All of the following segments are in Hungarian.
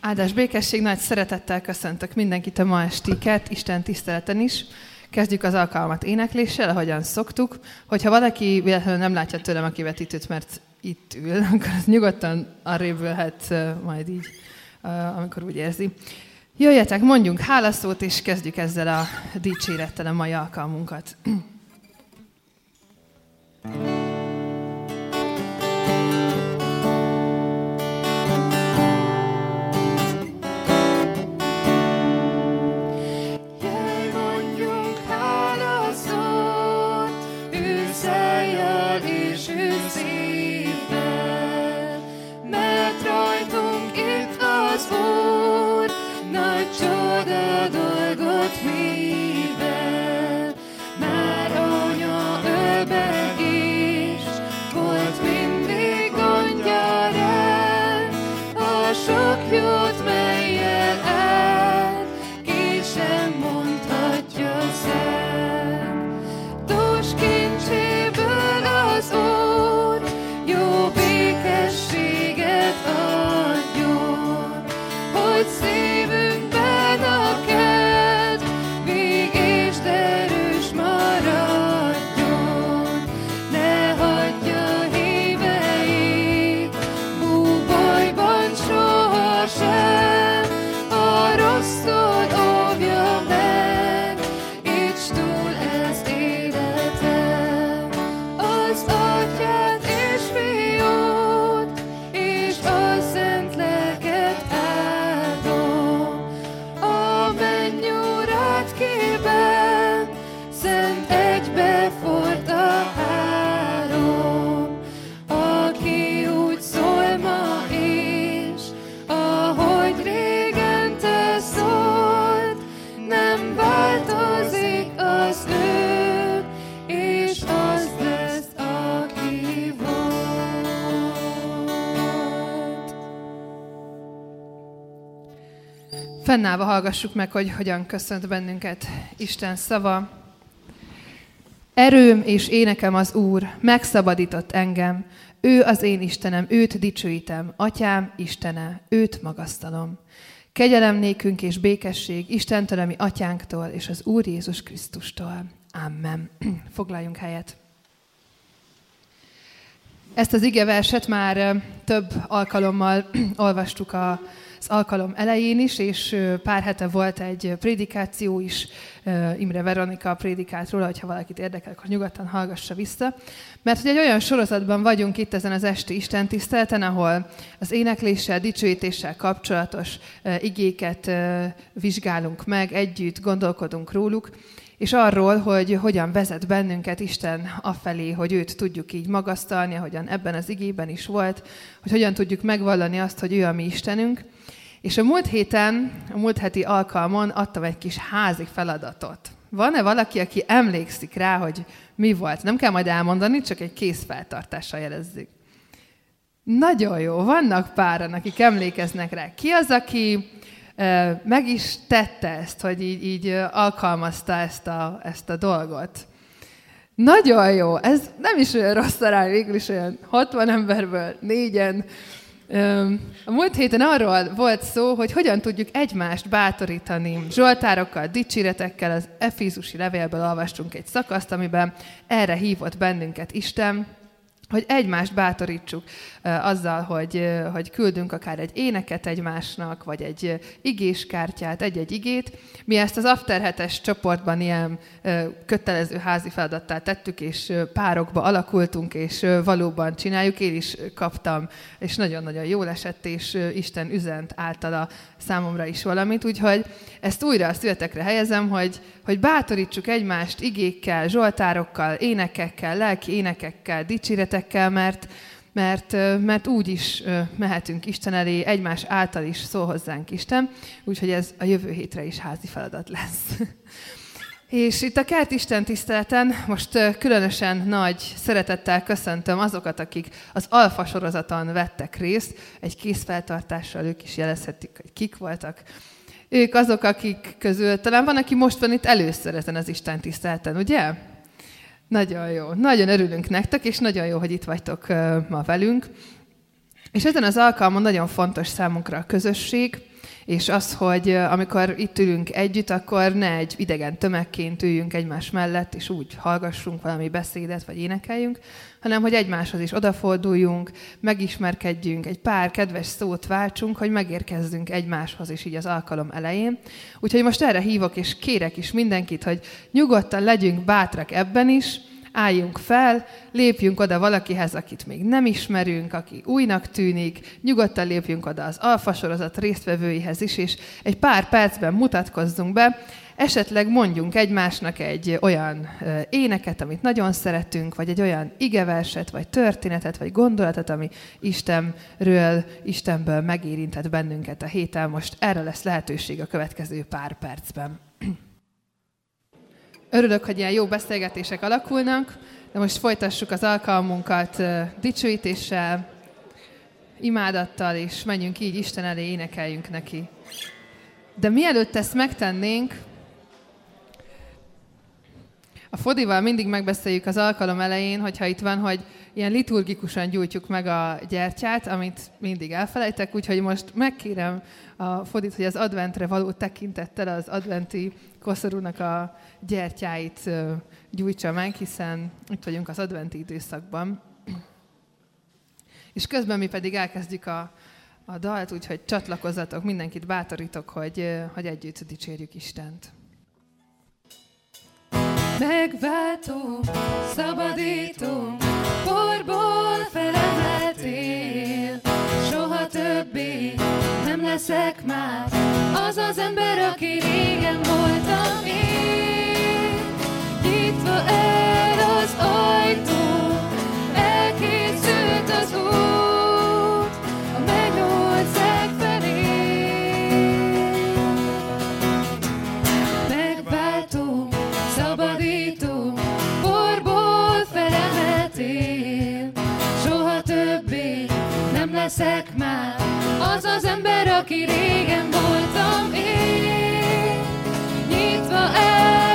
Áldás békesség, nagy szeretettel köszöntök mindenkit a ma estiket, Isten tiszteleten is. Kezdjük az alkalmat énekléssel, ahogyan szoktuk. Hogyha valaki véletlenül nem látja tőlem a kivetítőt, mert itt ül, akkor az nyugodtan arrébb ülhet majd így, amikor úgy érzi. Jöjjetek, mondjunk hálaszót, és kezdjük ezzel a dicsérettel a mai alkalmunkat. Fennállva hallgassuk meg, hogy hogyan köszönt bennünket Isten szava. Erőm és énekem az Úr, megszabadított engem. Ő az én Istenem, őt dicsőítem. Atyám, Istene, őt magasztalom. Kegyelem nékünk és békesség Istentől, ami atyánktól és az Úr Jézus Krisztustól. Amen. Foglaljunk helyet. Ezt az igeverset már több alkalommal olvastuk a alkalom elején is, és pár hete volt egy prédikáció is, Imre Veronika prédikált róla, hogyha valakit érdekel, akkor nyugodtan hallgassa vissza. Mert hogy egy olyan sorozatban vagyunk itt ezen az esti Isten tiszteleten, ahol az énekléssel, dicsőítéssel kapcsolatos igéket vizsgálunk meg, együtt gondolkodunk róluk, és arról, hogy hogyan vezet bennünket Isten afelé, hogy őt tudjuk így magasztalni, ahogyan ebben az igében is volt, hogy hogyan tudjuk megvallani azt, hogy ő a mi Istenünk. És a múlt héten, a múlt heti alkalmon adtam egy kis házi feladatot. Van-e valaki, aki emlékszik rá, hogy mi volt? Nem kell majd elmondani, csak egy készfeltartással jelezzük. Nagyon jó, vannak páran, akik emlékeznek rá. Ki az, aki meg is tette ezt, hogy így, így alkalmazta ezt a, ezt a dolgot? Nagyon jó, ez nem is olyan rossz arány, végül is olyan 60 emberből négyen a múlt héten arról volt szó, hogy hogyan tudjuk egymást bátorítani. Zsoltárokkal, dicséretekkel, az Efézusi levélből olvastunk egy szakaszt, amiben erre hívott bennünket Isten, hogy egymást bátorítsuk azzal, hogy, hogy küldünk akár egy éneket egymásnak, vagy egy igéskártyát, egy-egy igét. Mi ezt az After hetes csoportban ilyen kötelező házi feladattá tettük, és párokba alakultunk, és valóban csináljuk. Én is kaptam, és nagyon-nagyon jól esett, és Isten üzent általa számomra is valamit. Úgyhogy ezt újra a születekre helyezem, hogy, hogy bátorítsuk egymást igékkel, zsoltárokkal, énekekkel, lelki énekekkel, dicséretekkel, mert, mert, mert úgy is mehetünk Isten elé, egymás által is szól hozzánk Isten, úgyhogy ez a jövő hétre is házi feladat lesz. És itt a Kert Isten tiszteleten most különösen nagy szeretettel köszöntöm azokat, akik az Alfa sorozaton vettek részt. Egy készfeltartással ők is jelezhetik, hogy kik voltak. Ők azok, akik közül talán van, aki most van itt először ezen az Isten tisztelten, ugye? Nagyon jó. Nagyon örülünk nektek, és nagyon jó, hogy itt vagytok ma velünk. És ezen az alkalmon nagyon fontos számunkra a közösség, és az, hogy amikor itt ülünk együtt, akkor ne egy idegen tömegként üljünk egymás mellett, és úgy hallgassunk valami beszédet, vagy énekeljünk, hanem hogy egymáshoz is odaforduljunk, megismerkedjünk, egy pár kedves szót váltsunk, hogy megérkezzünk egymáshoz is így az alkalom elején. Úgyhogy most erre hívok, és kérek is mindenkit, hogy nyugodtan legyünk bátrak ebben is, álljunk fel, lépjünk oda valakihez, akit még nem ismerünk, aki újnak tűnik, nyugodtan lépjünk oda az alfasorozat résztvevőihez is, és egy pár percben mutatkozzunk be, esetleg mondjunk egymásnak egy olyan éneket, amit nagyon szeretünk, vagy egy olyan igeverset, vagy történetet, vagy gondolatot, ami Istenről, Istenből megérintett bennünket a héten. Most erre lesz lehetőség a következő pár percben. Örülök, hogy ilyen jó beszélgetések alakulnak, de most folytassuk az alkalmunkat dicsőítéssel, imádattal, és menjünk így Isten elé, énekeljünk neki. De mielőtt ezt megtennénk, a Fodival mindig megbeszéljük az alkalom elején, hogyha itt van, hogy ilyen liturgikusan gyújtjuk meg a gyertyát, amit mindig elfelejtek, úgyhogy most megkérem a Fodit, hogy az adventre való tekintettel az adventi koszorúnak a gyertyáit gyújtsa meg, hiszen itt vagyunk az adventi időszakban. És közben mi pedig elkezdjük a, a dalt, úgyhogy csatlakozzatok, mindenkit bátorítok, hogy, hogy együtt dicsérjük Istent. Megváltó, szabadító, porból felemeltél, soha többé nem leszek már az az ember, aki régen voltam én. Nyitva el az ajtó, elkészült az út, a mennyország felé. Megváltó, szabadító, borból felemeltél, soha többé nem leszek már az az ember, aki régen voltam én. Nyitva el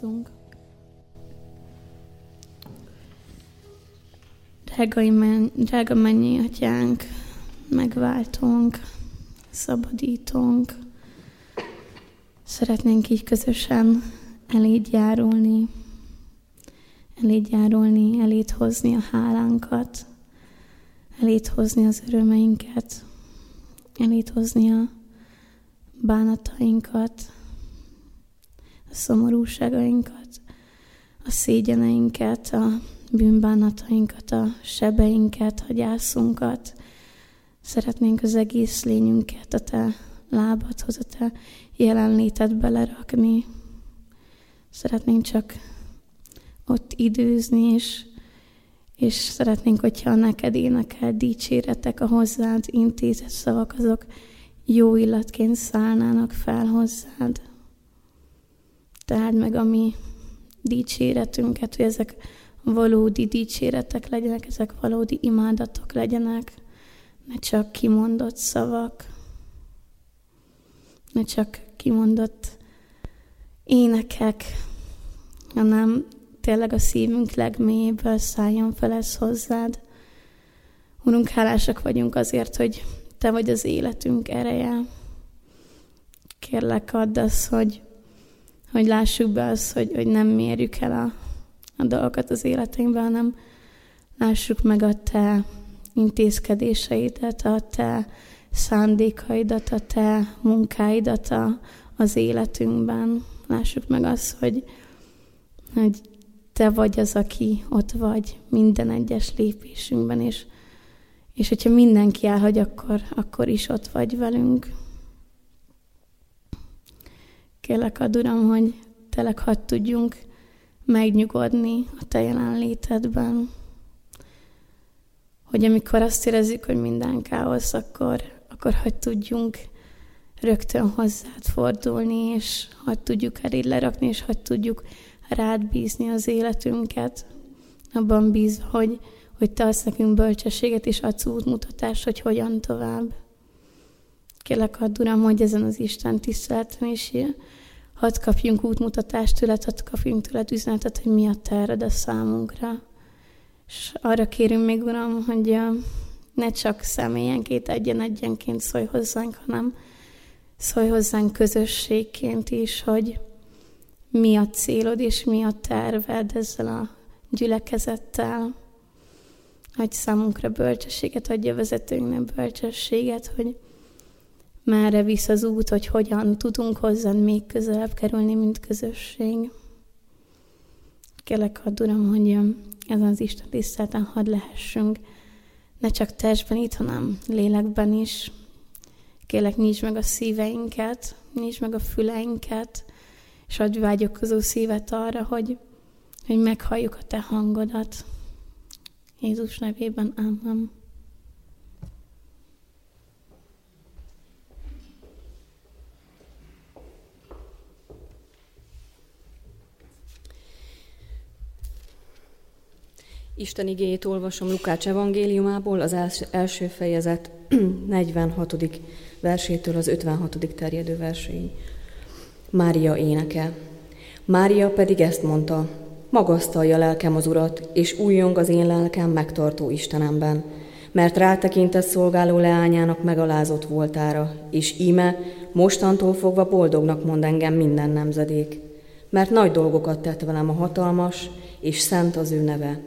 Imádkozzunk. Drága, imen, drága mennyi atyánk, megváltónk, szabadítónk, Szeretnénk így közösen eléd járulni, eléd járulni, eléd hozni a hálánkat, eléd hozni az örömeinket, eléd hozni a bánatainkat, a szomorúságainkat, a szégyeneinket, a bűnbánatainkat, a sebeinket, a gyászunkat. Szeretnénk az egész lényünket a Te lábadhoz, a Te jelenlétet belerakni. Szeretnénk csak ott időzni, és, és szeretnénk, hogyha neked énekel dicséretek, a hozzád intézett szavak, azok jó illatként szállnának fel hozzád. Tehát meg a mi dicséretünket, hogy ezek valódi dicséretek legyenek, ezek valódi imádatok legyenek, ne csak kimondott szavak, ne csak kimondott énekek, hanem tényleg a szívünk legmélyéből szálljon fel ez hozzád. Urunk, hálásak vagyunk azért, hogy Te vagy az életünk ereje. Kérlek, add azt, hogy, hogy lássuk be azt, hogy, hogy nem mérjük el a, a dolgokat az életünkben, hanem lássuk meg a Te intézkedéseidet, a Te szándékaidat, a Te munkáidat a, az életünkben. Lássuk meg azt, hogy, hogy Te vagy az, aki ott vagy minden egyes lépésünkben, és, és hogyha mindenki elhagy, akkor, akkor is ott vagy velünk. Kérlek, ad Uram, hogy tényleg hadd tudjunk megnyugodni a Te jelenlétedben. Hogy amikor azt érezzük, hogy minden káosz, akkor, akkor hogy tudjunk rögtön hozzád fordulni, és hogy tudjuk eléd lerakni, és hogy tudjuk rád bízni az életünket. Abban bízva, hogy, hogy te adsz nekünk bölcsességet, és adsz útmutatást, hogy hogyan tovább. Kérlek, Uram, hogy ezen az Isten tiszteleten is hadd kapjunk útmutatást tőled, hadd kapjunk tőled üzenetet, hogy mi a terved a számunkra. És arra kérünk még, Uram, hogy ne csak személyenként, egyen-egyenként szólj hozzánk, hanem szólj hozzánk közösségként is, hogy mi a célod és mi a terved ezzel a gyülekezettel. Hogy számunkra bölcsességet adja vezetőnknek bölcsességet, hogy merre visz az út, hogy hogyan tudunk hozzá még közelebb kerülni, mint közösség. Kérlek, add Uram, hogy ezen az Isten tisztelten hadd lehessünk, ne csak testben itt, hanem lélekben is. Kérlek, nyisd meg a szíveinket, nyisd meg a füleinket, és adj vágyakozó szívet arra, hogy, hogy meghalljuk a Te hangodat. Jézus nevében, Amen. Isten igéjét olvasom Lukács evangéliumából, az első fejezet 46. versétől az 56. terjedő verséig. Mária éneke. Mária pedig ezt mondta, magasztalja lelkem az Urat, és újjong az én lelkem megtartó Istenemben, mert rátekintett szolgáló leányának megalázott voltára, és íme, mostantól fogva boldognak mond engem minden nemzedék, mert nagy dolgokat tett velem a hatalmas, és szent az ő neve,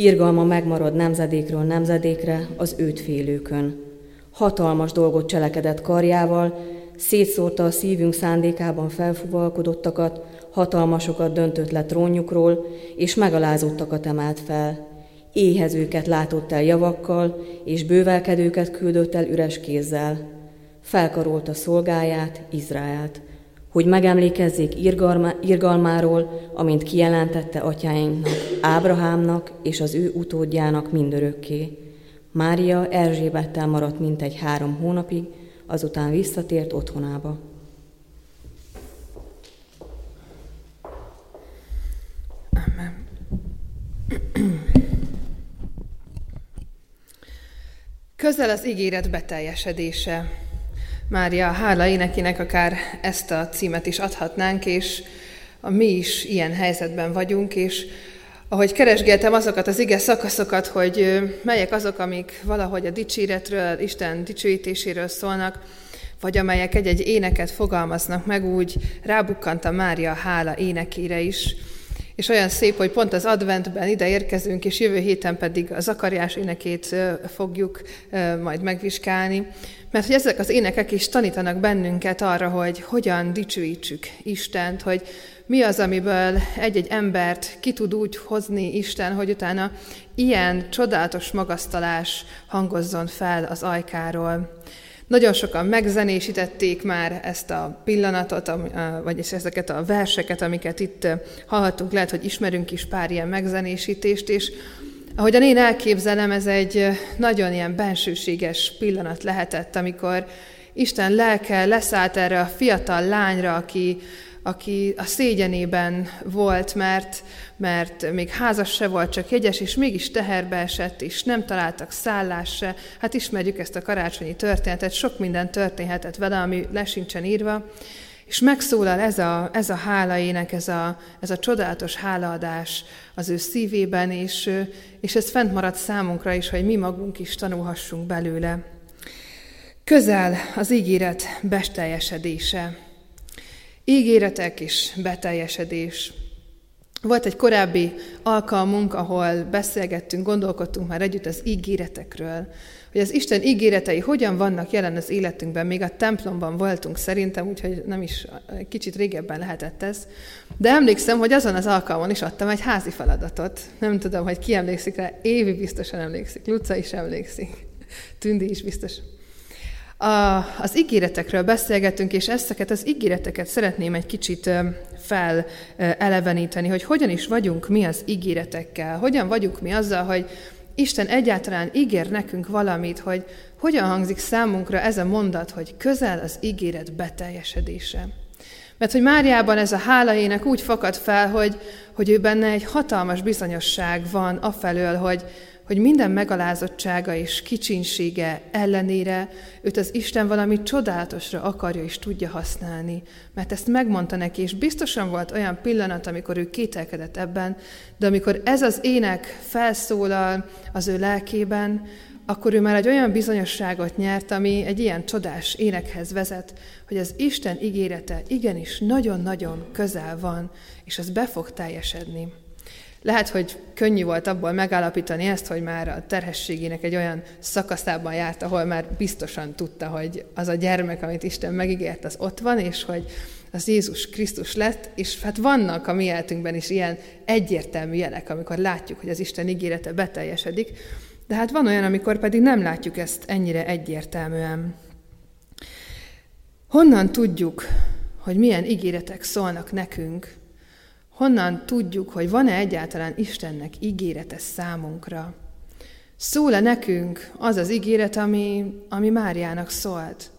Irgalma megmarad nemzedékről nemzedékre az őt félőkön. Hatalmas dolgot cselekedett karjával, szétszórta a szívünk szándékában felfuvalkodottakat, hatalmasokat döntött le trónjukról, és megalázottakat emelt fel. Éhezőket látott el javakkal, és bővelkedőket küldött el üres kézzel. Felkarolta szolgáját, Izraelt, hogy megemlékezzék irgalma, irgalmáról, amint kijelentette atyáinknak, Ábrahámnak és az ő utódjának mindörökké. Mária Erzsébettel maradt mintegy három hónapig, azután visszatért otthonába. Amen. Közel az ígéret beteljesedése. Mária hála énekének akár ezt a címet is adhatnánk, és a mi is ilyen helyzetben vagyunk, és ahogy keresgéltem azokat az ige szakaszokat, hogy melyek azok, amik valahogy a dicséretről, Isten dicsőítéséről szólnak, vagy amelyek egy-egy éneket fogalmaznak meg, úgy rábukkantam Mária hála énekére is. És olyan szép, hogy pont az adventben ide érkezünk, és jövő héten pedig a zakariás énekét fogjuk majd megvizsgálni. Mert hogy ezek az énekek is tanítanak bennünket arra, hogy hogyan dicsőítsük Istent, hogy mi az, amiből egy-egy embert ki tud úgy hozni Isten, hogy utána ilyen csodálatos magasztalás hangozzon fel az ajkáról. Nagyon sokan megzenésítették már ezt a pillanatot, vagyis ezeket a verseket, amiket itt hallhattunk, lehet, hogy ismerünk is pár ilyen megzenésítést, és ahogyan én elképzelem, ez egy nagyon ilyen bensőséges pillanat lehetett, amikor Isten lelke leszállt erre a fiatal lányra, aki aki a szégyenében volt, mert, mert még házas se volt, csak jegyes, és mégis teherbe esett, és nem találtak szállás se. Hát ismerjük ezt a karácsonyi történetet, sok minden történhetett vele, ami lesincsen írva. És megszólal ez a, ez a hálaének, ez a, ez a csodálatos hálaadás az ő szívében, és, és ez fent maradt számunkra is, hogy mi magunk is tanulhassunk belőle. Közel az ígéret besteljesedése ígéretek és beteljesedés. Volt egy korábbi alkalmunk, ahol beszélgettünk, gondolkodtunk már együtt az ígéretekről, hogy az Isten ígéretei hogyan vannak jelen az életünkben. Még a templomban voltunk szerintem, úgyhogy nem is kicsit régebben lehetett ez. De emlékszem, hogy azon az alkalmon is adtam egy házi feladatot. Nem tudom, hogy ki emlékszik rá, Évi biztosan emlékszik, Luca is emlékszik, Tündi is biztos. A, az ígéretekről beszélgetünk, és ezeket az ígéreteket szeretném egy kicsit feleleveníteni, hogy hogyan is vagyunk mi az ígéretekkel, hogyan vagyunk mi azzal, hogy Isten egyáltalán ígér nekünk valamit, hogy hogyan hangzik számunkra ez a mondat, hogy közel az ígéret beteljesedése. Mert hogy Máriában ez a hálaének úgy fakad fel, hogy, hogy ő benne egy hatalmas bizonyosság van afelől, hogy, hogy minden megalázottsága és kicsinsége ellenére őt az Isten valami csodálatosra akarja és tudja használni. Mert ezt megmondta neki, és biztosan volt olyan pillanat, amikor ő kételkedett ebben, de amikor ez az ének felszólal az ő lelkében, akkor ő már egy olyan bizonyosságot nyert, ami egy ilyen csodás énekhez vezet, hogy az Isten ígérete igenis nagyon-nagyon közel van, és az be fog teljesedni. Lehet, hogy könnyű volt abból megállapítani ezt, hogy már a terhességének egy olyan szakaszában járt, ahol már biztosan tudta, hogy az a gyermek, amit Isten megígért, az ott van, és hogy az Jézus Krisztus lett, és hát vannak a mi életünkben is ilyen egyértelmű jelek, amikor látjuk, hogy az Isten ígérete beteljesedik, de hát van olyan, amikor pedig nem látjuk ezt ennyire egyértelműen. Honnan tudjuk, hogy milyen ígéretek szólnak nekünk, Honnan tudjuk, hogy van-e egyáltalán Istennek ígérete számunkra? Szól-e nekünk az az ígéret, ami, ami Máriának szólt?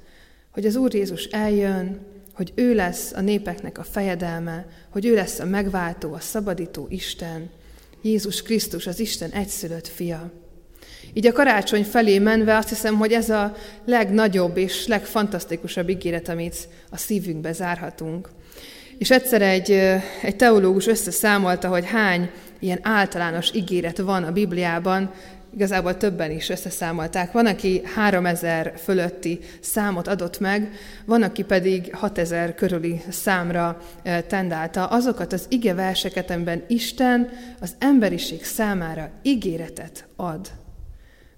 Hogy az Úr Jézus eljön, hogy ő lesz a népeknek a fejedelme, hogy ő lesz a megváltó, a szabadító Isten, Jézus Krisztus, az Isten egyszülött fia. Így a karácsony felé menve azt hiszem, hogy ez a legnagyobb és legfantasztikusabb ígéret, amit a szívünkbe zárhatunk. És egyszer egy, egy teológus összeszámolta, hogy hány ilyen általános ígéret van a Bibliában, igazából többen is összeszámolták. Van, aki 3000 fölötti számot adott meg, van, aki pedig 6000 körüli számra tendálta azokat az verseket, amiben Isten az emberiség számára ígéretet ad.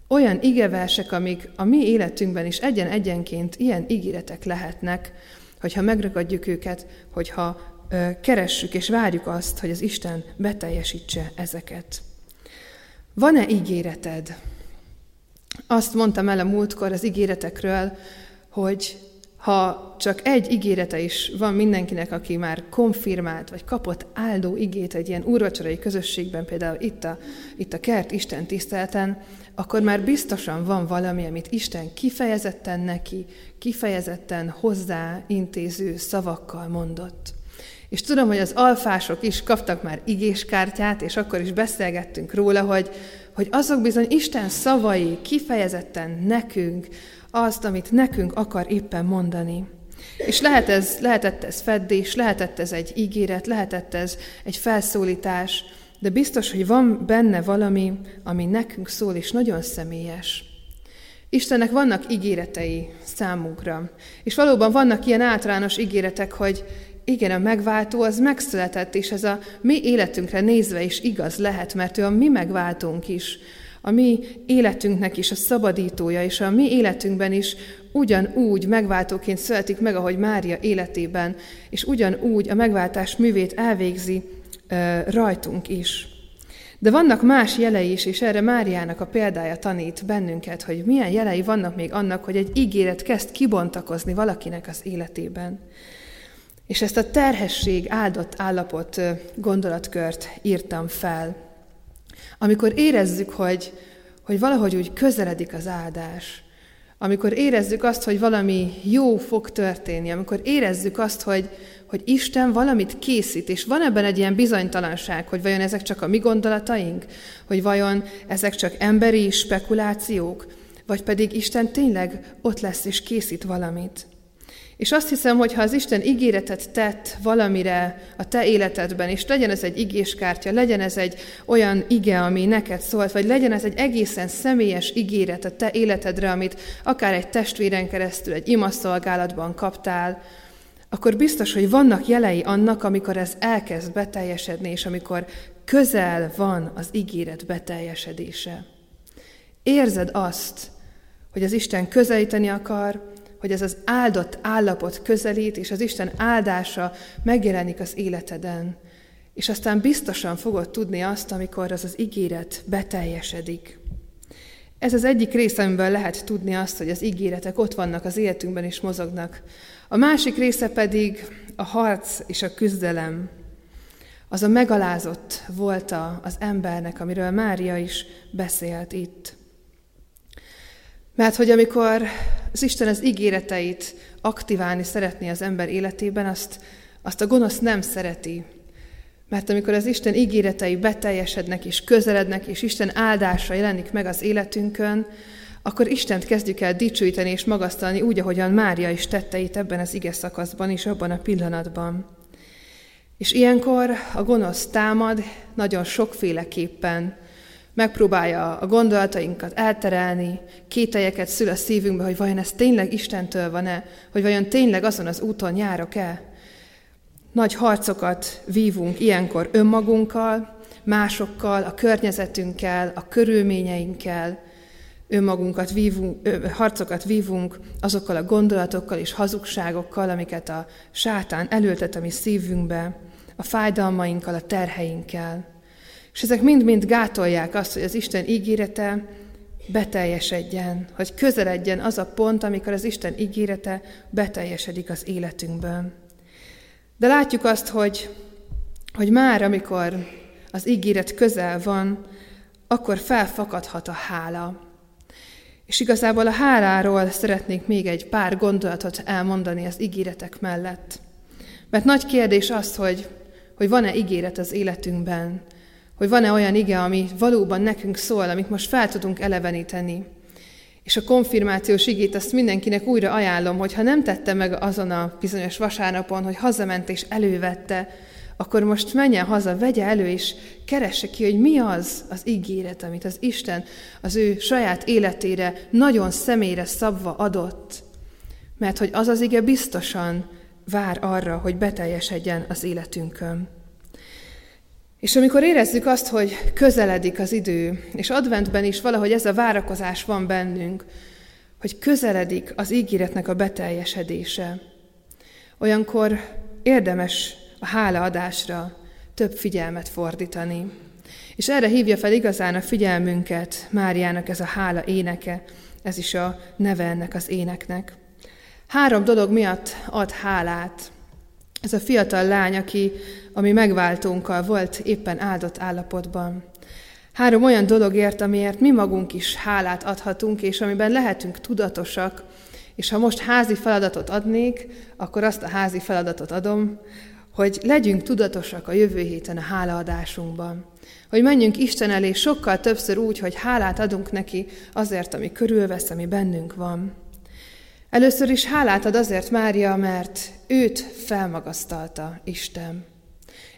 Olyan igeversek, amik a mi életünkben is egyen-egyenként ilyen ígéretek lehetnek, hogyha megragadjuk őket, hogyha keressük és várjuk azt, hogy az Isten beteljesítse ezeket. Van-e ígéreted? Azt mondtam el a múltkor az ígéretekről, hogy ha csak egy ígérete is van mindenkinek, aki már konfirmált, vagy kapott áldó igét egy ilyen úrvacsorai közösségben, például itt a, itt a kert Isten tiszteleten, akkor már biztosan van valami, amit Isten kifejezetten neki, kifejezetten hozzá intéző szavakkal mondott. És tudom, hogy az alfások is kaptak már igéskártyát, és akkor is beszélgettünk róla, hogy, hogy azok bizony Isten szavai kifejezetten nekünk, azt, amit nekünk akar éppen mondani. És lehet ez, lehetett ez feddés, lehetett ez egy ígéret, lehetett ez egy felszólítás, de biztos, hogy van benne valami, ami nekünk szól, és nagyon személyes. Istennek vannak ígéretei számunkra. És valóban vannak ilyen általános ígéretek, hogy igen, a megváltó az megszületett, és ez a mi életünkre nézve is igaz lehet, mert ő a mi megváltónk is, a mi életünknek is a szabadítója, és a mi életünkben is ugyanúgy megváltóként születik meg, ahogy Mária életében, és ugyanúgy a megváltás művét elvégzi rajtunk is. De vannak más jelei is, és erre Máriának a példája tanít bennünket, hogy milyen jelei vannak még annak, hogy egy ígéret kezd kibontakozni valakinek az életében. És ezt a terhesség áldott állapot gondolatkört írtam fel. Amikor érezzük, hogy, hogy valahogy úgy közeledik az áldás, amikor érezzük azt, hogy valami jó fog történni, amikor érezzük azt, hogy, hogy Isten valamit készít, és van ebben egy ilyen bizonytalanság, hogy vajon ezek csak a mi gondolataink, hogy vajon ezek csak emberi spekulációk, vagy pedig Isten tényleg ott lesz és készít valamit. És azt hiszem, hogy ha az Isten ígéretet tett valamire a te életedben, és legyen ez egy igéskártya, legyen ez egy olyan ige, ami neked szólt, vagy legyen ez egy egészen személyes ígéret a te életedre, amit akár egy testvéren keresztül, egy imaszolgálatban kaptál, akkor biztos, hogy vannak jelei annak, amikor ez elkezd beteljesedni, és amikor közel van az ígéret beteljesedése. Érzed azt, hogy az Isten közelíteni akar, hogy ez az áldott állapot közelít, és az Isten áldása megjelenik az életeden. És aztán biztosan fogod tudni azt, amikor az az ígéret beteljesedik. Ez az egyik része, amiből lehet tudni azt, hogy az ígéretek ott vannak az életünkben és mozognak. A másik része pedig a harc és a küzdelem. Az a megalázott volt az embernek, amiről Mária is beszélt itt. Mert hogy amikor az Isten az ígéreteit aktiválni szeretné az ember életében, azt, azt a gonosz nem szereti. Mert amikor az Isten ígéretei beteljesednek és közelednek, és Isten áldása jelenik meg az életünkön, akkor Istent kezdjük el dicsőíteni és magasztalni úgy, ahogyan Mária is tette itt ebben az ige szakaszban és abban a pillanatban. És ilyenkor a gonosz támad nagyon sokféleképpen, megpróbálja a gondolatainkat elterelni, kételyeket szül a szívünkbe, hogy vajon ez tényleg Istentől van-e, hogy vajon tényleg azon az úton járok-e. Nagy harcokat vívunk ilyenkor önmagunkkal, másokkal, a környezetünkkel, a körülményeinkkel, önmagunkat vívunk, harcokat vívunk azokkal a gondolatokkal és hazugságokkal, amiket a sátán elültet a mi szívünkbe, a fájdalmainkkal, a terheinkkel. És ezek mind-mind gátolják azt, hogy az Isten ígérete beteljesedjen, hogy közeledjen az a pont, amikor az Isten ígérete beteljesedik az életünkből. De látjuk azt, hogy, hogy már amikor az ígéret közel van, akkor felfakadhat a hála. És igazából a háláról szeretnék még egy pár gondolatot elmondani az ígéretek mellett. Mert nagy kérdés az, hogy, hogy van-e ígéret az életünkben, hogy van-e olyan ige, ami valóban nekünk szól, amit most fel tudunk eleveníteni. És a konfirmációs igét azt mindenkinek újra ajánlom, hogy ha nem tette meg azon a bizonyos vasárnapon, hogy hazament és elővette, akkor most menjen haza, vegye elő, és keresse ki, hogy mi az az ígéret, amit az Isten az ő saját életére nagyon személyre szabva adott. Mert hogy az az ige biztosan vár arra, hogy beteljesedjen az életünkön. És amikor érezzük azt, hogy közeledik az idő, és adventben is valahogy ez a várakozás van bennünk, hogy közeledik az ígéretnek a beteljesedése, olyankor érdemes a hálaadásra több figyelmet fordítani. És erre hívja fel igazán a figyelmünket Máriának ez a hála éneke, ez is a neve ennek az éneknek. Három dolog miatt ad hálát. Ez a fiatal lány, aki ami megváltónkkal volt éppen áldott állapotban. Három olyan dologért, amiért mi magunk is hálát adhatunk, és amiben lehetünk tudatosak, és ha most házi feladatot adnék, akkor azt a házi feladatot adom, hogy legyünk tudatosak a jövő héten a hálaadásunkban. Hogy menjünk Isten elé sokkal többször úgy, hogy hálát adunk neki azért, ami körülvesz, ami bennünk van. Először is hálát ad azért Mária, mert őt felmagasztalta Isten.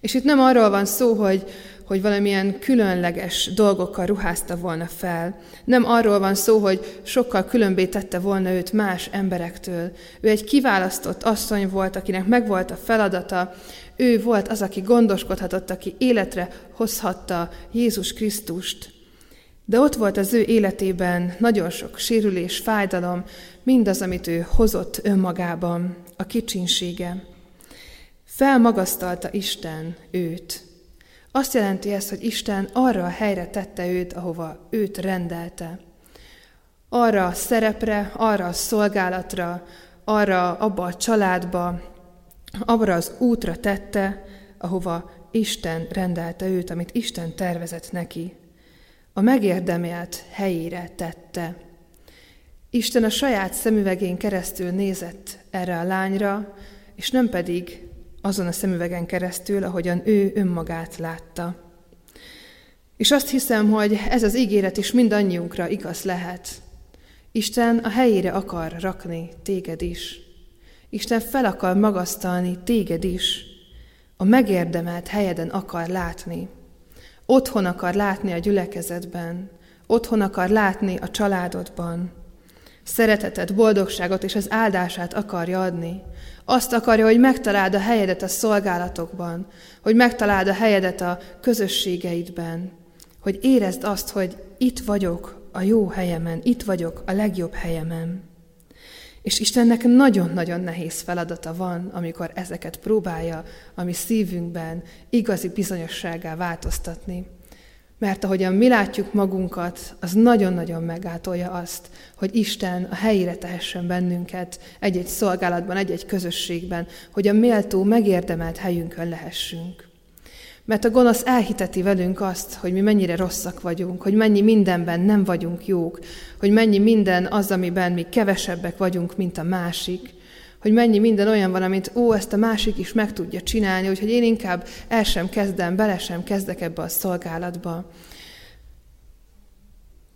És itt nem arról van szó, hogy, hogy valamilyen különleges dolgokkal ruházta volna fel. Nem arról van szó, hogy sokkal különbé tette volna őt más emberektől. Ő egy kiválasztott asszony volt, akinek megvolt a feladata, ő volt az, aki gondoskodhatott, aki életre hozhatta Jézus Krisztust. De ott volt az ő életében nagyon sok sérülés, fájdalom, mindaz, amit ő hozott önmagában, a kicsinsége. Felmagasztalta Isten őt. Azt jelenti ez, hogy Isten arra a helyre tette őt, ahova őt rendelte. Arra a szerepre, arra a szolgálatra, arra abba a családba, abra az útra tette, ahova Isten rendelte őt, amit Isten tervezett neki. A megérdemelt helyére tette. Isten a saját szemüvegén keresztül nézett erre a lányra, és nem pedig azon a szemüvegen keresztül, ahogyan ő önmagát látta. És azt hiszem, hogy ez az ígéret is mindannyiunkra igaz lehet. Isten a helyére akar rakni téged is. Isten fel akar magasztalni téged is. A megérdemelt helyeden akar látni. Otthon akar látni a gyülekezetben. Otthon akar látni a családodban. Szeretetet, boldogságot és az áldását akarja adni. Azt akarja, hogy megtaláld a helyedet a szolgálatokban, hogy megtaláld a helyedet a közösségeidben, hogy érezd azt, hogy itt vagyok a jó helyemen, itt vagyok a legjobb helyemen. És Istennek nagyon-nagyon nehéz feladata van, amikor ezeket próbálja a mi szívünkben igazi bizonyosságá változtatni. Mert ahogyan mi látjuk magunkat, az nagyon-nagyon megátolja azt, hogy Isten a helyére tehessen bennünket egy-egy szolgálatban, egy-egy közösségben, hogy a méltó, megérdemelt helyünkön lehessünk. Mert a gonosz elhiteti velünk azt, hogy mi mennyire rosszak vagyunk, hogy mennyi mindenben nem vagyunk jók, hogy mennyi minden az, amiben mi kevesebbek vagyunk, mint a másik, hogy mennyi minden olyan van, amit ó, ezt a másik is meg tudja csinálni, úgyhogy én inkább el sem kezdem, bele sem kezdek ebbe a szolgálatba.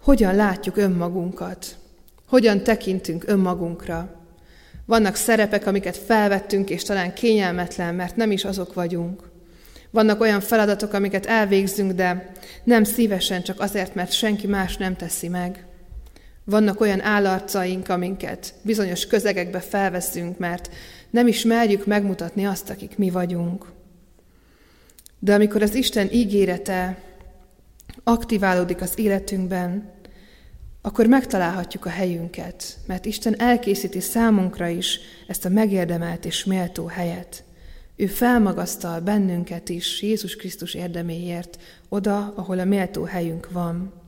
Hogyan látjuk önmagunkat? Hogyan tekintünk önmagunkra? Vannak szerepek, amiket felvettünk, és talán kényelmetlen, mert nem is azok vagyunk. Vannak olyan feladatok, amiket elvégzünk, de nem szívesen, csak azért, mert senki más nem teszi meg. Vannak olyan állarcaink, amiket bizonyos közegekbe felveszünk, mert nem is merjük megmutatni azt, akik mi vagyunk. De amikor az Isten ígérete aktiválódik az életünkben, akkor megtalálhatjuk a helyünket, mert Isten elkészíti számunkra is ezt a megérdemelt és méltó helyet. Ő felmagasztal bennünket is Jézus Krisztus érdeméért oda, ahol a méltó helyünk van.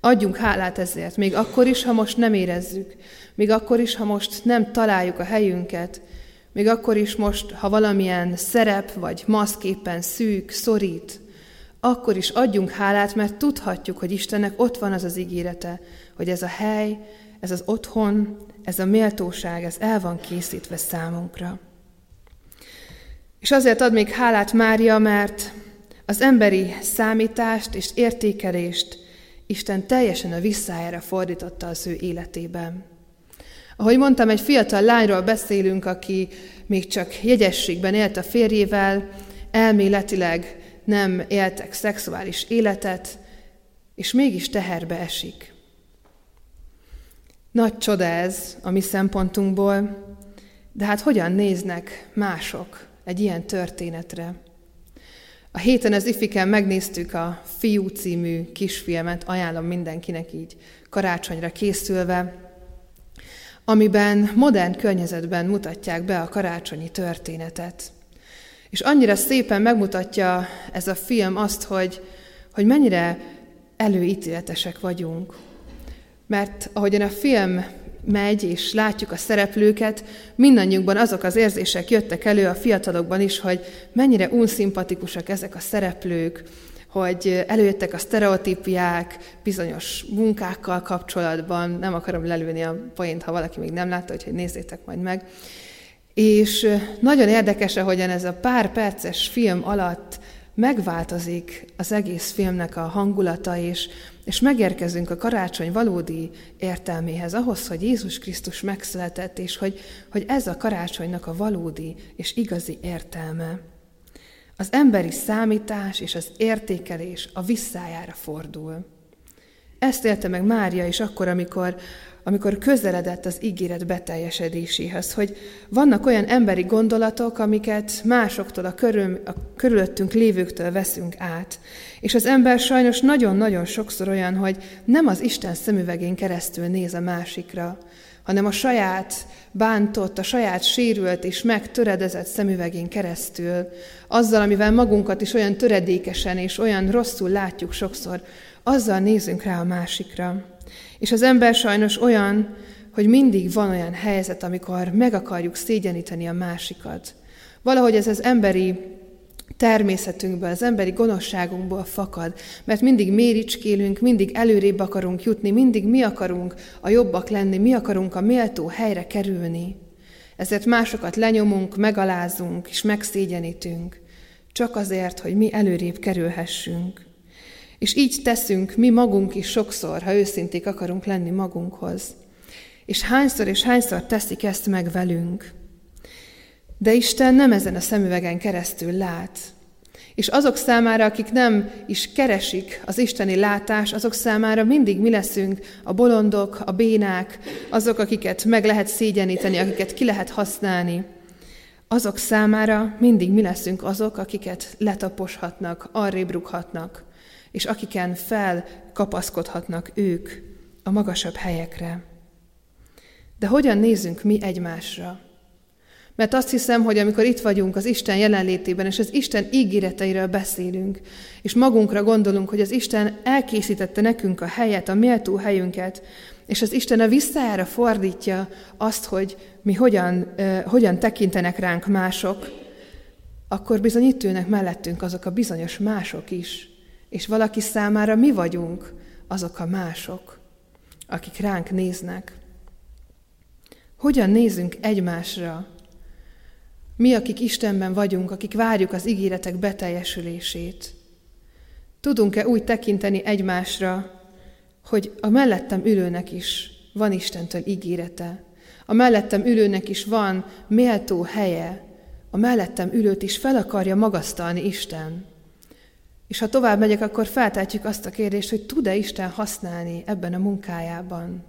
Adjunk hálát ezért, még akkor is, ha most nem érezzük, még akkor is, ha most nem találjuk a helyünket, még akkor is most, ha valamilyen szerep vagy maszképpen szűk, szorít, akkor is adjunk hálát, mert tudhatjuk, hogy Istennek ott van az az ígérete, hogy ez a hely, ez az otthon, ez a méltóság, ez el van készítve számunkra. És azért ad még hálát Mária, mert az emberi számítást és értékelést Isten teljesen a visszájára fordította az ő életében. Ahogy mondtam, egy fiatal lányról beszélünk, aki még csak jegyességben élt a férjével, elméletileg nem éltek szexuális életet, és mégis teherbe esik. Nagy csoda ez a mi szempontunkból, de hát hogyan néznek mások egy ilyen történetre? A héten az ifiken megnéztük a Fiú című kisfilmet, ajánlom mindenkinek így karácsonyra készülve, amiben modern környezetben mutatják be a karácsonyi történetet. És annyira szépen megmutatja ez a film azt, hogy, hogy mennyire előítéletesek vagyunk. Mert ahogyan a film megy, és látjuk a szereplőket, mindannyiunkban azok az érzések jöttek elő a fiatalokban is, hogy mennyire unszimpatikusak ezek a szereplők, hogy előjöttek a sztereotípiák bizonyos munkákkal kapcsolatban, nem akarom lelőni a poént, ha valaki még nem látta, hogy nézzétek majd meg. És nagyon érdekes, ahogyan ez a pár perces film alatt megváltozik az egész filmnek a hangulata, és, és megérkezünk a karácsony valódi értelméhez, ahhoz, hogy Jézus Krisztus megszületett, és hogy, hogy ez a karácsonynak a valódi és igazi értelme. Az emberi számítás és az értékelés a visszájára fordul. Ezt élte meg Mária is akkor, amikor, amikor közeledett az ígéret beteljesedéséhez, hogy vannak olyan emberi gondolatok, amiket másoktól, a, körül, a körülöttünk lévőktől veszünk át. És az ember sajnos nagyon-nagyon sokszor olyan, hogy nem az Isten szemüvegén keresztül néz a másikra, hanem a saját bántott, a saját sérült és megtöredezett szemüvegén keresztül, azzal, amivel magunkat is olyan töredékesen és olyan rosszul látjuk sokszor, azzal nézünk rá a másikra. És az ember sajnos olyan, hogy mindig van olyan helyzet, amikor meg akarjuk szégyeníteni a másikat. Valahogy ez az emberi természetünkből, az emberi gonoszságunkból fakad, mert mindig méricskélünk, mindig előrébb akarunk jutni, mindig mi akarunk a jobbak lenni, mi akarunk a méltó helyre kerülni. Ezért másokat lenyomunk, megalázunk és megszégyenítünk, csak azért, hogy mi előrébb kerülhessünk. És így teszünk mi magunk is sokszor, ha őszinték akarunk lenni magunkhoz. És hányszor és hányszor teszik ezt meg velünk. De Isten nem ezen a szemüvegen keresztül lát. És azok számára, akik nem is keresik az isteni látás, azok számára mindig mi leszünk a bolondok, a bénák, azok, akiket meg lehet szégyeníteni, akiket ki lehet használni. Azok számára mindig mi leszünk azok, akiket letaposhatnak, arrébb rúghatnak, és akiken felkapaszkodhatnak ők a magasabb helyekre. De hogyan nézünk mi egymásra? Mert azt hiszem, hogy amikor itt vagyunk az Isten jelenlétében, és az Isten ígéreteiről beszélünk, és magunkra gondolunk, hogy az Isten elkészítette nekünk a helyet, a méltó helyünket, és az Isten a visszájára fordítja azt, hogy mi hogyan, uh, hogyan tekintenek ránk mások, akkor bizony itt ülnek mellettünk azok a bizonyos mások is. És valaki számára mi vagyunk azok a mások, akik ránk néznek. Hogyan nézünk egymásra, mi, akik Istenben vagyunk, akik várjuk az ígéretek beteljesülését, tudunk-e úgy tekinteni egymásra, hogy a mellettem ülőnek is van Istentől ígérete, a mellettem ülőnek is van méltó helye, a mellettem ülőt is fel akarja magasztalni Isten. És ha tovább megyek, akkor feltehetjük azt a kérdést, hogy tud-e Isten használni ebben a munkájában.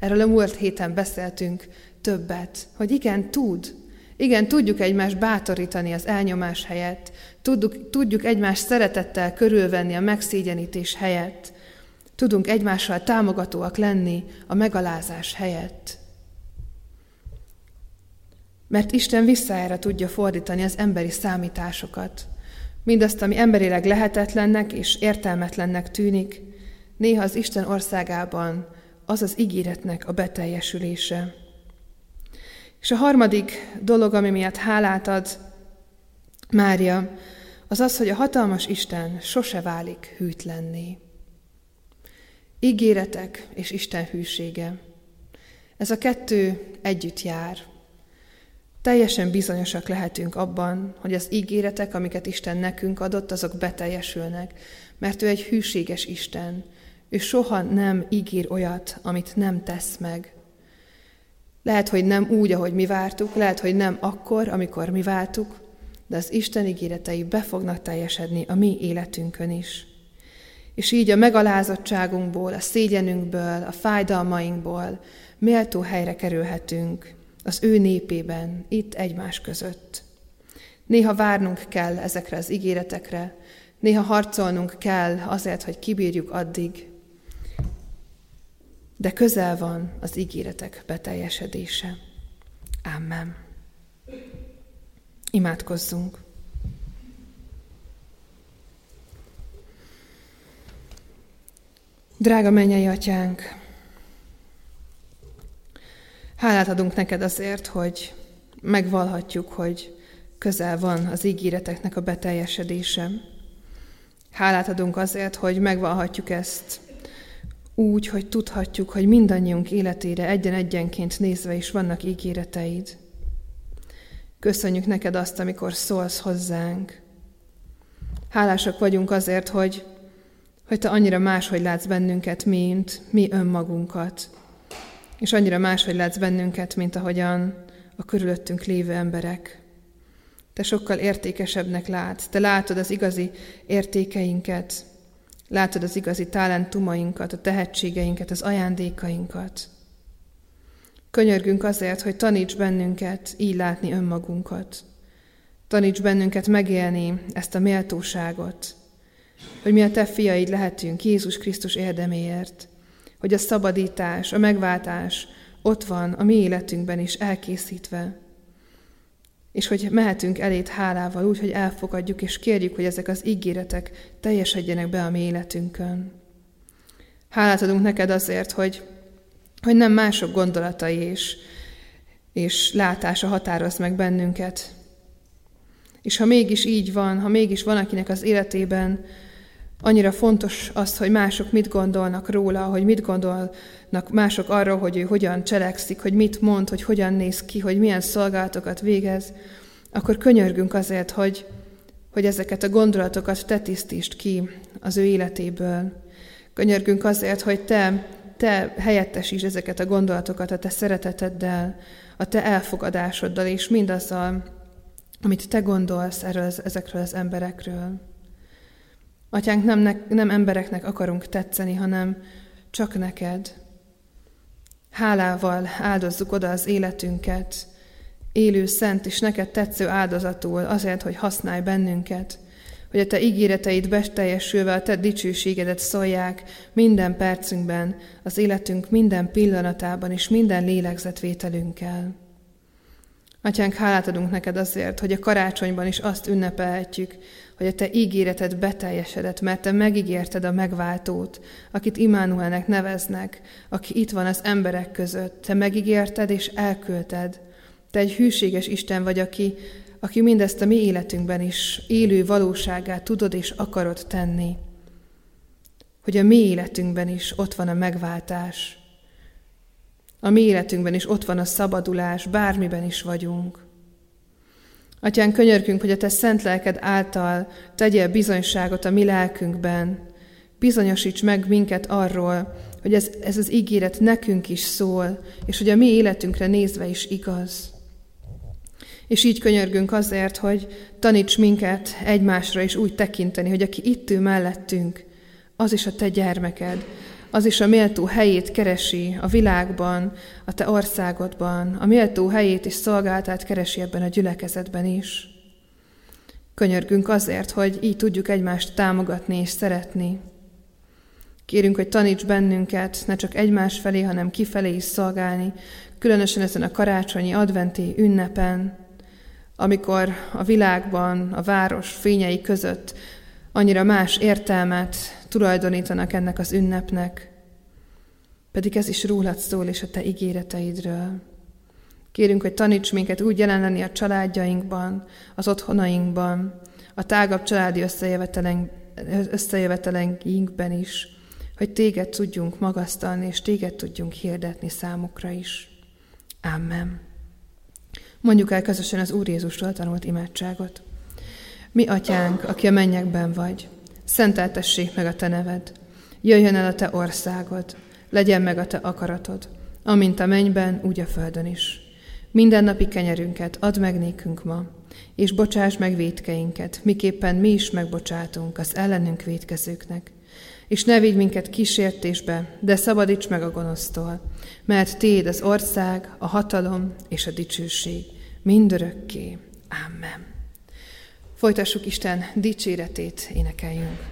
Erről a múlt héten beszéltünk többet, hogy igen, tud, igen, tudjuk egymást bátorítani az elnyomás helyett, tudjuk, tudjuk egymást szeretettel körülvenni a megszégyenítés helyett, tudunk egymással támogatóak lenni a megalázás helyett. Mert Isten visszájára tudja fordítani az emberi számításokat. Mindazt, ami emberileg lehetetlennek és értelmetlennek tűnik, néha az Isten országában az az ígéretnek a beteljesülése. És a harmadik dolog, ami miatt hálát ad Mária, az az, hogy a hatalmas Isten sose válik hűtlenné. Ígéretek és Isten hűsége. Ez a kettő együtt jár. Teljesen bizonyosak lehetünk abban, hogy az ígéretek, amiket Isten nekünk adott, azok beteljesülnek, mert ő egy hűséges Isten. Ő soha nem ígér olyat, amit nem tesz meg. Lehet, hogy nem úgy, ahogy mi vártuk, lehet, hogy nem akkor, amikor mi váltuk, de az Isten ígéretei be fognak teljesedni a mi életünkön is. És így a megalázottságunkból, a szégyenünkből, a fájdalmainkból méltó helyre kerülhetünk az ő népében, itt egymás között. Néha várnunk kell ezekre az ígéretekre, néha harcolnunk kell azért, hogy kibírjuk addig, de közel van az ígéretek beteljesedése. Amen. Imádkozzunk. Drága mennyei atyánk, hálát adunk neked azért, hogy megvalhatjuk, hogy közel van az ígéreteknek a beteljesedése. Hálát adunk azért, hogy megvalhatjuk ezt úgy, hogy tudhatjuk, hogy mindannyiunk életére egyen-egyenként nézve is vannak ígéreteid. Köszönjük neked azt, amikor szólsz hozzánk. Hálásak vagyunk azért, hogy, hogy te annyira máshogy látsz bennünket, mint mi önmagunkat. És annyira máshogy látsz bennünket, mint ahogyan a körülöttünk lévő emberek. Te sokkal értékesebbnek látsz. Te látod az igazi értékeinket. Látod az igazi talentumainkat, a tehetségeinket, az ajándékainkat. Könyörgünk azért, hogy taníts bennünket így látni önmagunkat. Taníts bennünket megélni ezt a méltóságot, hogy mi a te fiaid lehetünk Jézus Krisztus érdeméért, hogy a szabadítás, a megváltás ott van a mi életünkben is elkészítve, és hogy mehetünk elét hálával úgy, hogy elfogadjuk és kérjük, hogy ezek az ígéretek teljesedjenek be a mi életünkön. Hálát adunk neked azért, hogy, hogy nem mások gondolatai és, és látása határoz meg bennünket. És ha mégis így van, ha mégis van, akinek az életében annyira fontos az, hogy mások mit gondolnak róla, hogy mit gondolnak mások arról, hogy ő hogyan cselekszik, hogy mit mond, hogy hogyan néz ki, hogy milyen szolgálatokat végez, akkor könyörgünk azért, hogy, hogy ezeket a gondolatokat te tisztítsd ki az ő életéből. Könyörgünk azért, hogy te, te helyettesítsd ezeket a gondolatokat a te szereteteddel, a te elfogadásoddal és mindazzal, amit te gondolsz erről, ezekről az emberekről. Atyánk, nem, ne, nem embereknek akarunk tetszeni, hanem csak neked. Hálával áldozzuk oda az életünket, élő, szent és neked tetsző áldozatul, azért, hogy használj bennünket, hogy a te ígéreteid beteljesülve a te dicsőségedet szólják minden percünkben, az életünk minden pillanatában és minden lélegzetvételünkkel. Atyánk, hálát adunk neked azért, hogy a karácsonyban is azt ünnepelhetjük, hogy a te ígéreted beteljesedett, mert te megígérted a megváltót, akit Immanuelnek neveznek, aki itt van az emberek között. Te megígérted és elküldted. Te egy hűséges Isten vagy, aki, aki mindezt a mi életünkben is élő valóságát tudod és akarod tenni. Hogy a mi életünkben is ott van a megváltás. A mi életünkben is ott van a szabadulás, bármiben is vagyunk. Atyán, könyörgünk, hogy a Te szent lelked által tegyél bizonyságot a mi lelkünkben. Bizonyosíts meg minket arról, hogy ez, ez az ígéret nekünk is szól, és hogy a mi életünkre nézve is igaz. És így könyörgünk azért, hogy taníts minket egymásra is úgy tekinteni, hogy aki itt ül mellettünk, az is a te gyermeked, az is a méltó helyét keresi a világban, a te országodban, a méltó helyét és szolgáltát keresi ebben a gyülekezetben is. Könyörgünk azért, hogy így tudjuk egymást támogatni és szeretni. Kérünk, hogy taníts bennünket ne csak egymás felé, hanem kifelé is szolgálni, különösen ezen a karácsonyi adventi ünnepen, amikor a világban, a város fényei között annyira más értelmet tulajdonítanak ennek az ünnepnek, pedig ez is rólad szól és a te ígéreteidről. Kérünk, hogy taníts minket úgy jelen lenni a családjainkban, az otthonainkban, a tágabb családi összejöveteleinkben is, hogy téged tudjunk magasztalni, és téged tudjunk hirdetni számukra is. Amen. Mondjuk el közösen az Úr Jézusról tanult imádságot. Mi, atyánk, aki a mennyekben vagy, szenteltessék meg a te neved, jöjjön el a te országod, legyen meg a te akaratod, amint a mennyben, úgy a földön is. Minden napi kenyerünket add meg nékünk ma, és bocsáss meg védkeinket, miképpen mi is megbocsátunk az ellenünk védkezőknek. És ne vigy minket kísértésbe, de szabadíts meg a gonosztól, mert Téd az ország, a hatalom és a dicsőség mindörökké. Amen. Folytassuk Isten dicséretét, énekeljünk.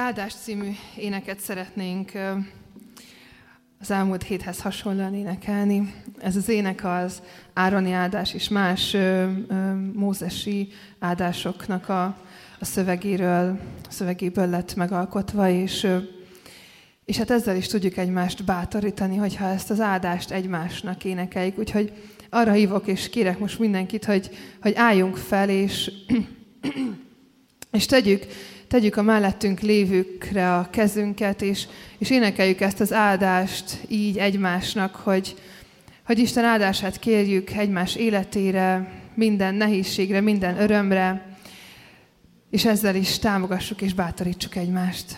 Áldás című éneket szeretnénk az elmúlt héthez hasonlóan énekelni. Ez az ének az Ároni áldás és más mózesi áldásoknak a, a szövegéről, a szövegéből lett megalkotva, és, és hát ezzel is tudjuk egymást bátorítani, hogyha ezt az áldást egymásnak énekeljük. Úgyhogy arra hívok és kérek most mindenkit, hogy, hogy álljunk fel, és, és tegyük, tegyük a mellettünk lévőkre a kezünket, és, és énekeljük ezt az áldást így egymásnak, hogy, hogy Isten áldását kérjük egymás életére, minden nehézségre, minden örömre, és ezzel is támogassuk és bátorítsuk egymást.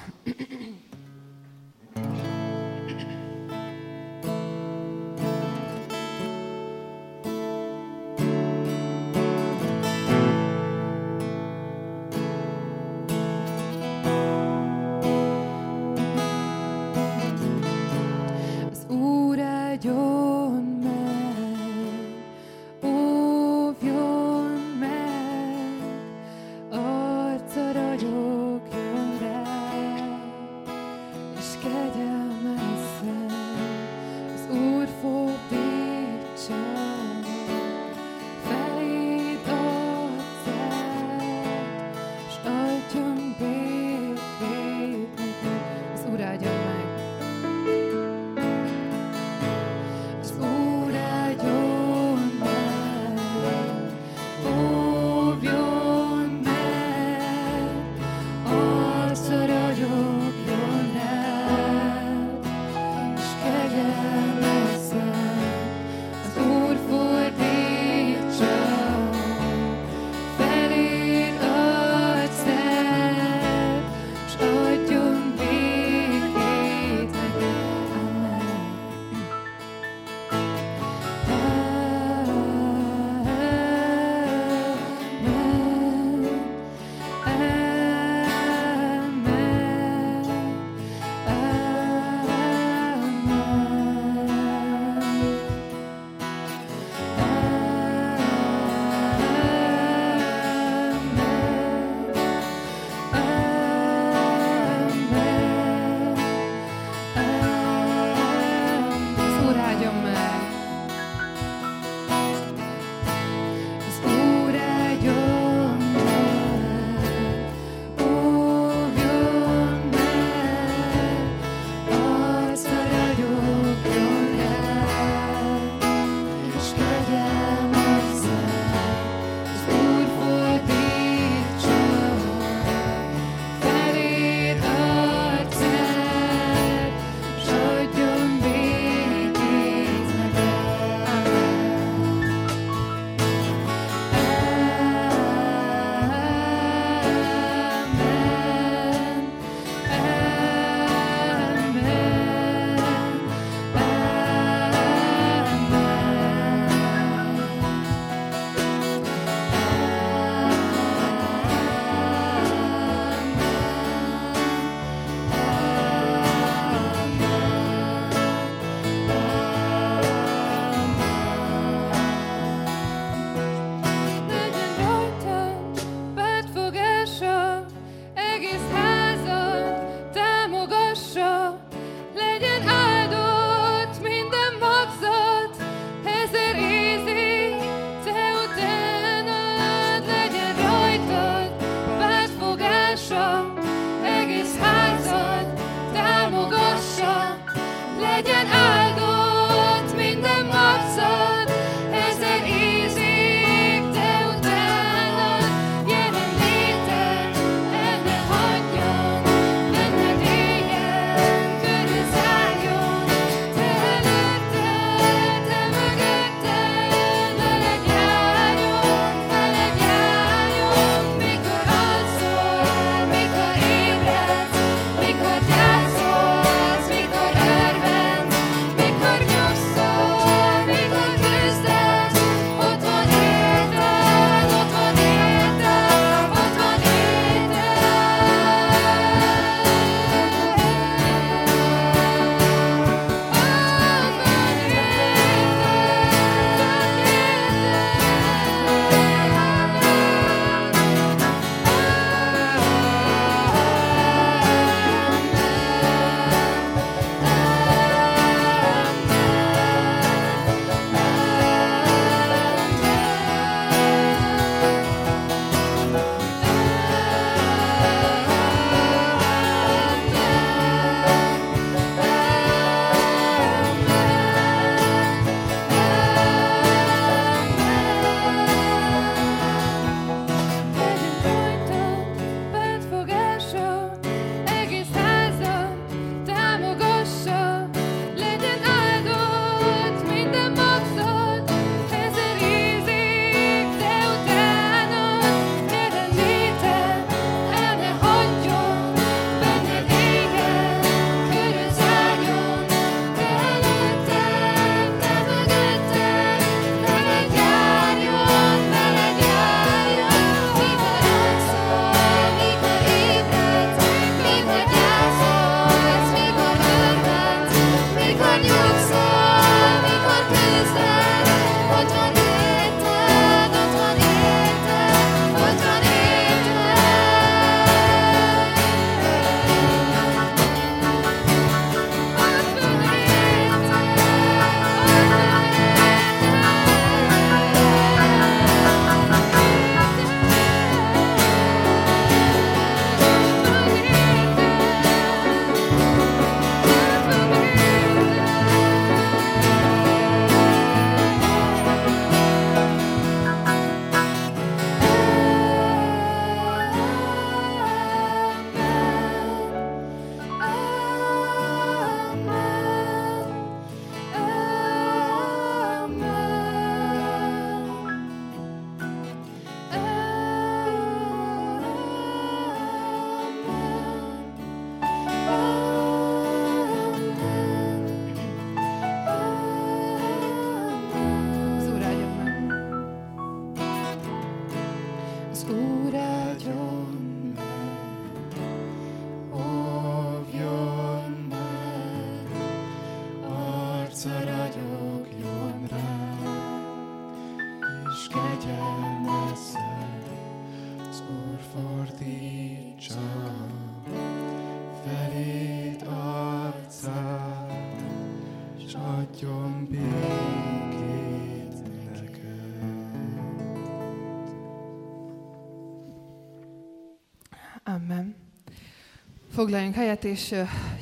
Foglaljunk helyet, és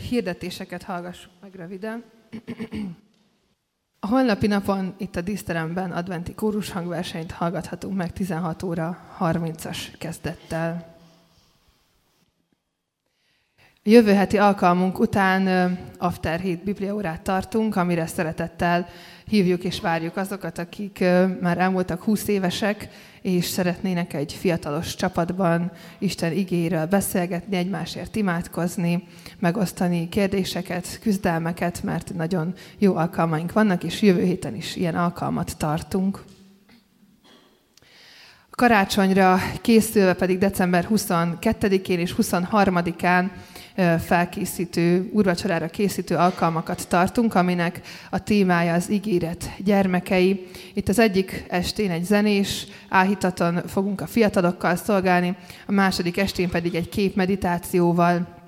hirdetéseket hallgassuk meg röviden. A holnapi napon itt a díszteremben adventi kórus hangversenyt hallgathatunk meg 16 óra 30-as kezdettel. Jövő heti alkalmunk után After Hét Bibliaórát tartunk, amire szeretettel hívjuk és várjuk azokat, akik már elmúltak 20 évesek, és szeretnének egy fiatalos csapatban Isten igéről beszélgetni, egymásért imádkozni, megosztani kérdéseket, küzdelmeket, mert nagyon jó alkalmaink vannak, és jövő héten is ilyen alkalmat tartunk. Karácsonyra készülve pedig december 22-én és 23-án ö, felkészítő, úrvacsorára készítő alkalmakat tartunk, aminek a témája az ígéret gyermekei. Itt az egyik estén egy zenés áhítaton fogunk a fiatalokkal szolgálni, a második estén pedig egy képmeditációval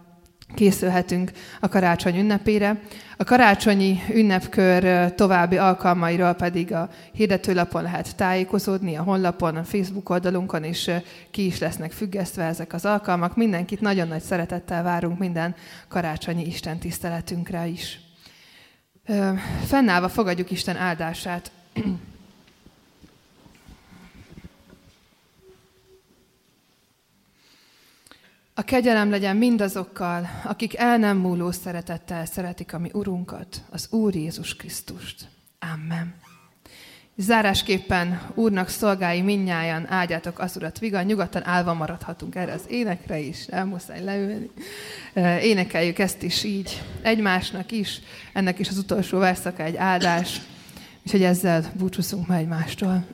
készülhetünk a karácsony ünnepére. A karácsonyi ünnepkör további alkalmairól pedig a hirdetőlapon lehet tájékozódni, a honlapon, a Facebook oldalunkon is ki is lesznek függesztve ezek az alkalmak. Mindenkit nagyon nagy szeretettel várunk minden karácsonyi Isten tiszteletünkre is. Fennállva fogadjuk Isten áldását. A kegyelem legyen mindazokkal, akik el nem múló szeretettel szeretik a mi Urunkat, az Úr Jézus Krisztust. Amen. Zárásképpen Úrnak szolgái minnyájan áldjátok az Urat vigan, nyugodtan állva maradhatunk erre az énekre is, nem muszáj leülni. Énekeljük ezt is így egymásnak is, ennek is az utolsó verszaka egy áldás, úgyhogy ezzel búcsúszunk ma egymástól.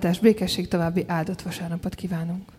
Áldás, békesség, további áldott vasárnapot kívánunk.